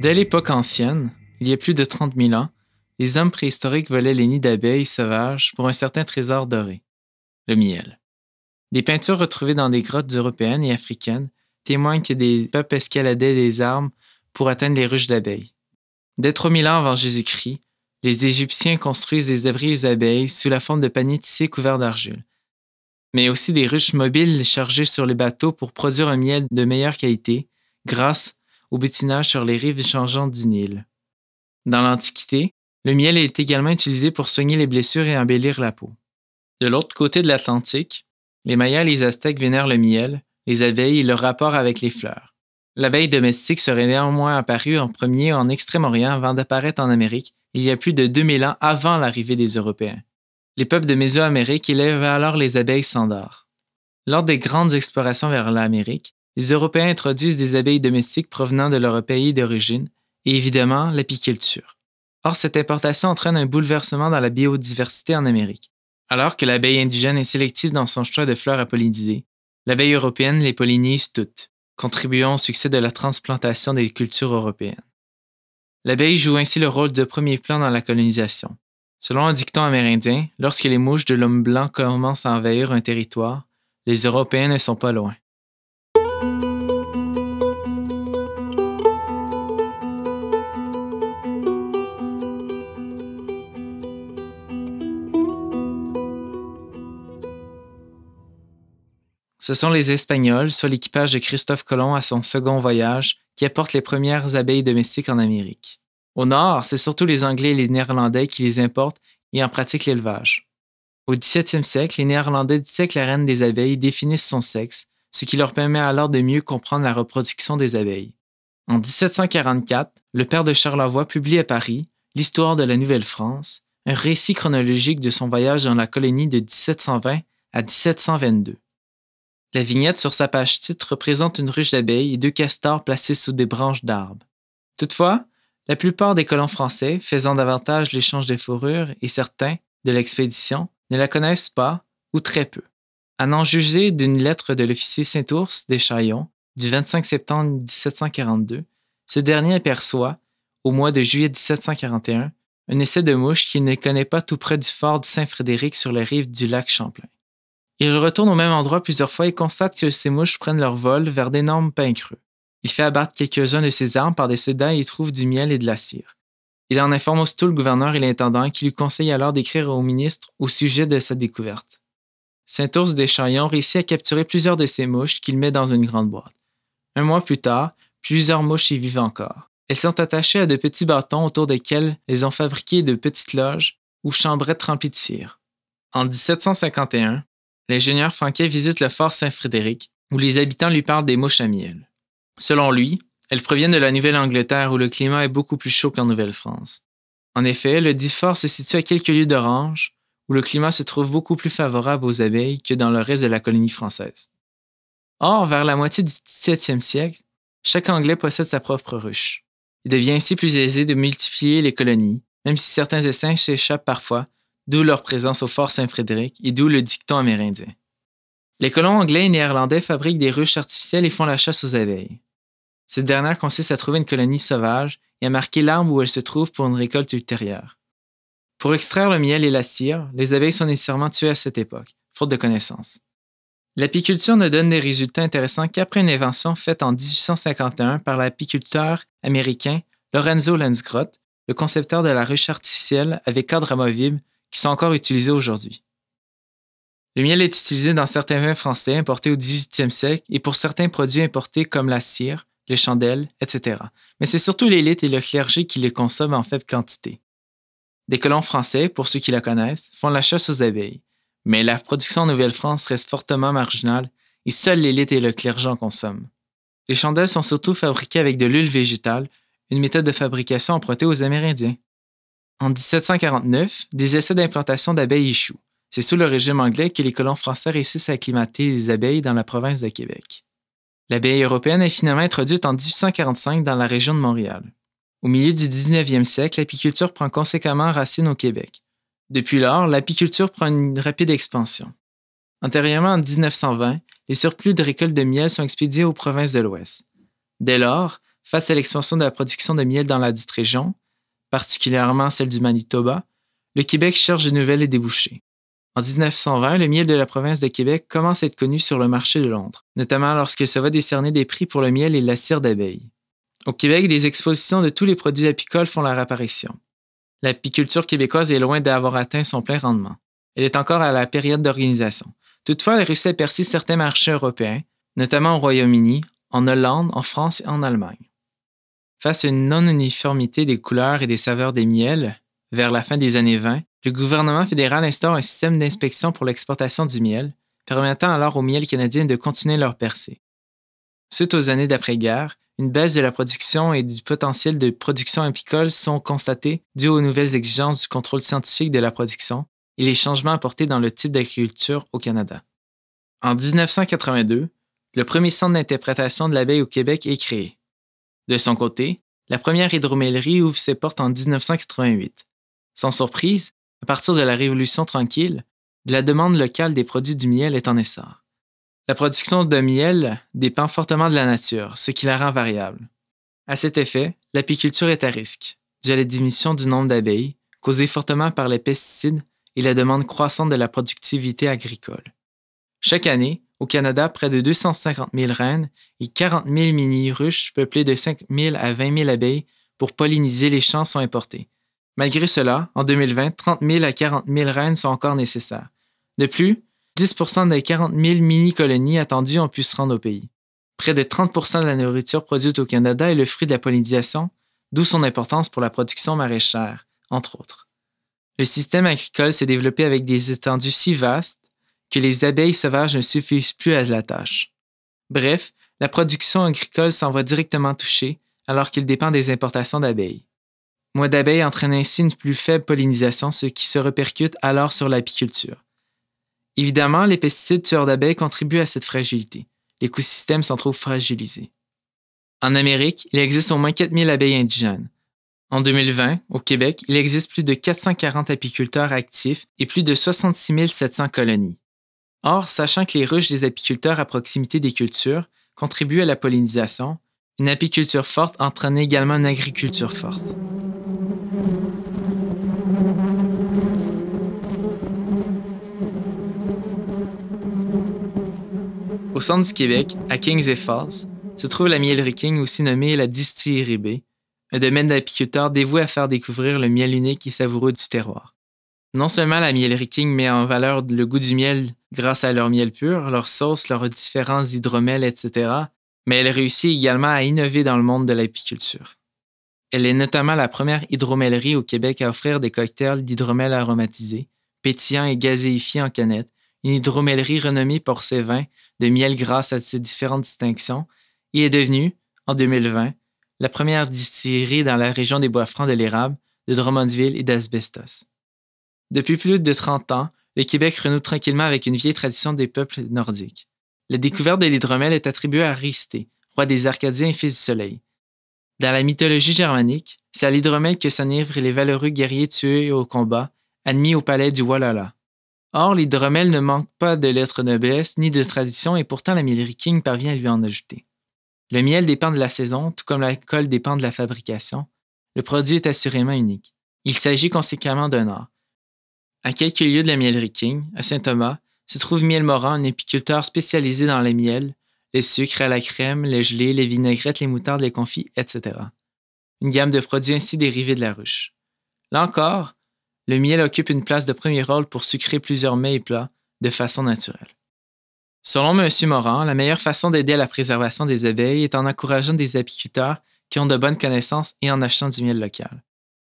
Dès l'époque ancienne, il y a plus de 30 000 ans, les hommes préhistoriques volaient les nids d'abeilles sauvages pour un certain trésor doré, le miel. Des peintures retrouvées dans des grottes européennes et africaines témoignent que des peuples escaladaient des arbres pour atteindre les ruches d'abeilles. Dès 3000 ans avant Jésus-Christ, les Égyptiens construisent des abris aux abeilles sous la forme de paniers tissés couverts d'argile, mais aussi des ruches mobiles chargées sur les bateaux pour produire un miel de meilleure qualité grâce au butinage sur les rives changeantes du Nil. Dans l'Antiquité, le miel est également utilisé pour soigner les blessures et embellir la peau. De l'autre côté de l'Atlantique, les Mayas et les Aztèques vénèrent le miel, les abeilles et leur rapport avec les fleurs. L'abeille domestique serait néanmoins apparue en premier en Extrême-Orient avant d'apparaître en Amérique il y a plus de 2000 ans avant l'arrivée des Européens. Les peuples de Mésoamérique élevaient alors les abeilles standards. Lors des grandes explorations vers l'Amérique, les Européens introduisent des abeilles domestiques provenant de leur pays d'origine et évidemment l'apiculture. Or, cette importation entraîne un bouleversement dans la biodiversité en Amérique. Alors que l'abeille indigène est sélective dans son choix de fleurs à polliniser, l'abeille européenne les pollinise toutes, contribuant au succès de la transplantation des cultures européennes. L'abeille joue ainsi le rôle de premier plan dans la colonisation. Selon un dicton amérindien, lorsque les mouches de l'homme blanc commencent à envahir un territoire, les Européens ne sont pas loin. Ce sont les Espagnols, soit l'équipage de Christophe Colomb à son second voyage, qui apportent les premières abeilles domestiques en Amérique. Au nord, c'est surtout les Anglais et les Néerlandais qui les importent et en pratiquent l'élevage. Au XVIIe siècle, les Néerlandais dissèquent la reine des abeilles définissent son sexe, ce qui leur permet alors de mieux comprendre la reproduction des abeilles. En 1744, le père de Charlevoix publie à Paris L'histoire de la Nouvelle-France, un récit chronologique de son voyage dans la colonie de 1720 à 1722. La vignette sur sa page titre représente une ruche d'abeilles et deux castors placés sous des branches d'arbres. Toutefois, la plupart des colons français, faisant davantage l'échange des fourrures et certains de l'expédition, ne la connaissent pas ou très peu. À n'en juger d'une lettre de l'officier Saint-Ours des Chaillons du 25 septembre 1742, ce dernier aperçoit, au mois de juillet 1741, un essai de mouche qu'il ne connaît pas tout près du fort de Saint-Frédéric sur les rives du lac Champlain. Il retourne au même endroit plusieurs fois et constate que ces mouches prennent leur vol vers d'énormes pins creux. Il fait abattre quelques-uns de ses armes par des soldats et y trouve du miel et de la cire. Il en informe aussitôt le gouverneur et l'intendant qui lui conseillent alors d'écrire au ministre au sujet de sa découverte. Saint-Ours des Chaillons réussit à capturer plusieurs de ces mouches qu'il met dans une grande boîte. Un mois plus tard, plusieurs mouches y vivent encore. Elles sont attachées à de petits bâtons autour desquels elles ont fabriqué de petites loges ou chambrettes remplies de cire. En 1751, l'ingénieur Franquet visite le fort Saint-Frédéric, où les habitants lui parlent des mouches à miel. Selon lui, elles proviennent de la Nouvelle-Angleterre où le climat est beaucoup plus chaud qu'en Nouvelle-France. En effet, le dit fort se situe à quelques lieues d'Orange, où le climat se trouve beaucoup plus favorable aux abeilles que dans le reste de la colonie française. Or, vers la moitié du XVIIe siècle, chaque Anglais possède sa propre ruche. Il devient ainsi plus aisé de multiplier les colonies, même si certains essaims s'échappent parfois d'où leur présence au fort Saint-Frédéric et d'où le dicton amérindien. Les colons anglais et néerlandais fabriquent des ruches artificielles et font la chasse aux abeilles. Cette dernière consiste à trouver une colonie sauvage et à marquer l'arbre où elle se trouve pour une récolte ultérieure. Pour extraire le miel et la cire, les abeilles sont nécessairement tuées à cette époque, faute de connaissances. L'apiculture ne donne des résultats intéressants qu'après une invention faite en 1851 par l'apiculteur américain Lorenzo Lansgrott, le concepteur de la ruche artificielle avec cadre amovible qui sont encore utilisés aujourd'hui. Le miel est utilisé dans certains vins français importés au 18e siècle et pour certains produits importés comme la cire, les chandelles, etc. Mais c'est surtout l'élite et le clergé qui les consomment en faible quantité. Des colons français, pour ceux qui la connaissent, font la chasse aux abeilles, mais la production en Nouvelle-France reste fortement marginale et seule l'élite et le clergé en consomment. Les chandelles sont surtout fabriquées avec de l'huile végétale, une méthode de fabrication empruntée aux Amérindiens. En 1749, des essais d'implantation d'abeilles échouent. C'est sous le régime anglais que les colons français réussissent à acclimater les abeilles dans la province de Québec. L'abeille européenne est finalement introduite en 1845 dans la région de Montréal. Au milieu du 19e siècle, l'apiculture prend conséquemment racine au Québec. Depuis lors, l'apiculture prend une rapide expansion. Antérieurement en 1920, les surplus de récolte de miel sont expédiés aux provinces de l'Ouest. Dès lors, Face à l'expansion de la production de miel dans la dite région, particulièrement celle du Manitoba, le Québec cherche de nouvelles débouchés. En 1920, le miel de la province de Québec commence à être connu sur le marché de Londres, notamment lorsqu'il se va décerner des prix pour le miel et la cire d'abeille. Au Québec, des expositions de tous les produits apicoles font leur apparition. L'apiculture québécoise est loin d'avoir atteint son plein rendement. Elle est encore à la période d'organisation. Toutefois, elle réussit à percer certains marchés européens, notamment au Royaume-Uni, en Hollande, en France et en Allemagne. Face à une non-uniformité des couleurs et des saveurs des miels, vers la fin des années 20, le gouvernement fédéral instaure un système d'inspection pour l'exportation du miel, permettant alors aux miels canadiens de continuer leur percée. Suite aux années d'après-guerre, une baisse de la production et du potentiel de production apicole sont constatés dus aux nouvelles exigences du contrôle scientifique de la production et les changements apportés dans le type d'agriculture au Canada. En 1982, le premier centre d'interprétation de l'abeille au Québec est créé. De son côté, la première hydromellerie ouvre ses portes en 1988. Sans surprise, à partir de la Révolution tranquille, la demande locale des produits du miel est en essor. La production de miel dépend fortement de la nature, ce qui la rend variable. À cet effet, l'apiculture est à risque, dû à la diminution du nombre d'abeilles, causée fortement par les pesticides et la demande croissante de la productivité agricole. Chaque année, au Canada, près de 250 000 reines et 40 000 mini-ruches peuplées de 5 000 à 20 000 abeilles pour polliniser les champs sont importées. Malgré cela, en 2020, 30 000 à 40 000 reines sont encore nécessaires. De plus, 10% des 40 000 mini-colonies attendues ont pu se rendre au pays. Près de 30% de la nourriture produite au Canada est le fruit de la pollinisation, d'où son importance pour la production maraîchère, entre autres. Le système agricole s'est développé avec des étendues si vastes que les abeilles sauvages ne suffisent plus à la tâche. Bref, la production agricole s'en va directement toucher alors qu'il dépend des importations d'abeilles. Moins d'abeilles entraîne ainsi une plus faible pollinisation, ce qui se répercute alors sur l'apiculture. Évidemment, les pesticides tueurs d'abeilles contribuent à cette fragilité. L'écosystème s'en trouve fragilisé. En Amérique, il existe au moins 4000 abeilles indigènes. En 2020, au Québec, il existe plus de 440 apiculteurs actifs et plus de 66 700 colonies. Or, sachant que les ruches des apiculteurs à proximité des cultures contribuent à la pollinisation, une apiculture forte entraîne également une agriculture forte. Au centre du Québec, à Kings et Falls, se trouve la miellerie King, aussi nommée la distillerie B, un domaine d'apiculteurs dévoué à faire découvrir le miel unique et savoureux du terroir. Non seulement la miellerie King met en valeur le goût du miel grâce à leur miel pur, leur sauce, leurs différents hydromels, etc., mais elle réussit également à innover dans le monde de l'apiculture. Elle est notamment la première hydromellerie au Québec à offrir des cocktails d'hydromel aromatisés, pétillants et gazéifiés en canette, une hydromellerie renommée pour ses vins de miel grâce à ses différentes distinctions, et est devenue, en 2020, la première distillerie dans la région des Bois-Francs de l'érable, de Drummondville et d'Asbestos. Depuis plus de 30 ans, le Québec renoue tranquillement avec une vieille tradition des peuples nordiques. La découverte de l'hydromel est attribuée à Risté, roi des Arcadiens et fils du Soleil. Dans la mythologie germanique, c'est à l'hydromel que s'enivrent les valeureux guerriers tués au combat, admis au palais du Walhalla. Or, l'hydromel ne manque pas de lettres noblesse ni de tradition et pourtant la King parvient à lui en ajouter. Le miel dépend de la saison, tout comme l'alcool dépend de la fabrication. Le produit est assurément unique. Il s'agit conséquemment d'un art. À quelques lieues de la miellerie King, à Saint-Thomas, se trouve Miel Morin, un apiculteur spécialisé dans les miels, les sucres à la crème, les gelées, les vinaigrettes, les moutardes, les confits, etc. Une gamme de produits ainsi dérivés de la ruche. Là encore, le miel occupe une place de premier rôle pour sucrer plusieurs mets et plats de façon naturelle. Selon M. Morin, la meilleure façon d'aider à la préservation des abeilles est en encourageant des apiculteurs qui ont de bonnes connaissances et en achetant du miel local.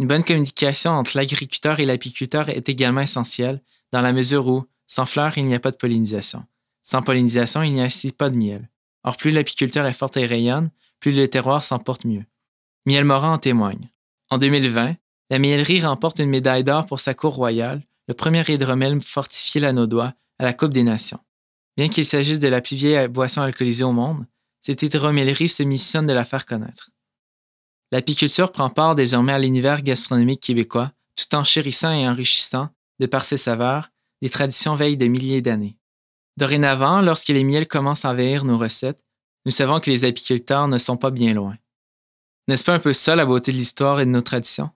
Une bonne communication entre l'agriculteur et l'apiculteur est également essentielle dans la mesure où, sans fleurs, il n'y a pas de pollinisation. Sans pollinisation, il n'y a ainsi pas de miel. Or, plus l'apiculteur est forte et rayonne, plus le terroir s'en porte mieux. Miel Morin en témoigne. En 2020, la miellerie remporte une médaille d'or pour sa cour royale, le premier hydromel fortifié l'anaudois à la Coupe des Nations. Bien qu'il s'agisse de la plus vieille boisson alcoolisée au monde, cette hydromellerie se missionne de la faire connaître. L'apiculture prend part désormais à l'univers gastronomique québécois, tout en chérissant et enrichissant, de par ses saveurs, des traditions veillent de milliers d'années. Dorénavant, lorsque les miels commencent à envahir nos recettes, nous savons que les apiculteurs ne sont pas bien loin. N'est-ce pas un peu ça la beauté de l'histoire et de nos traditions?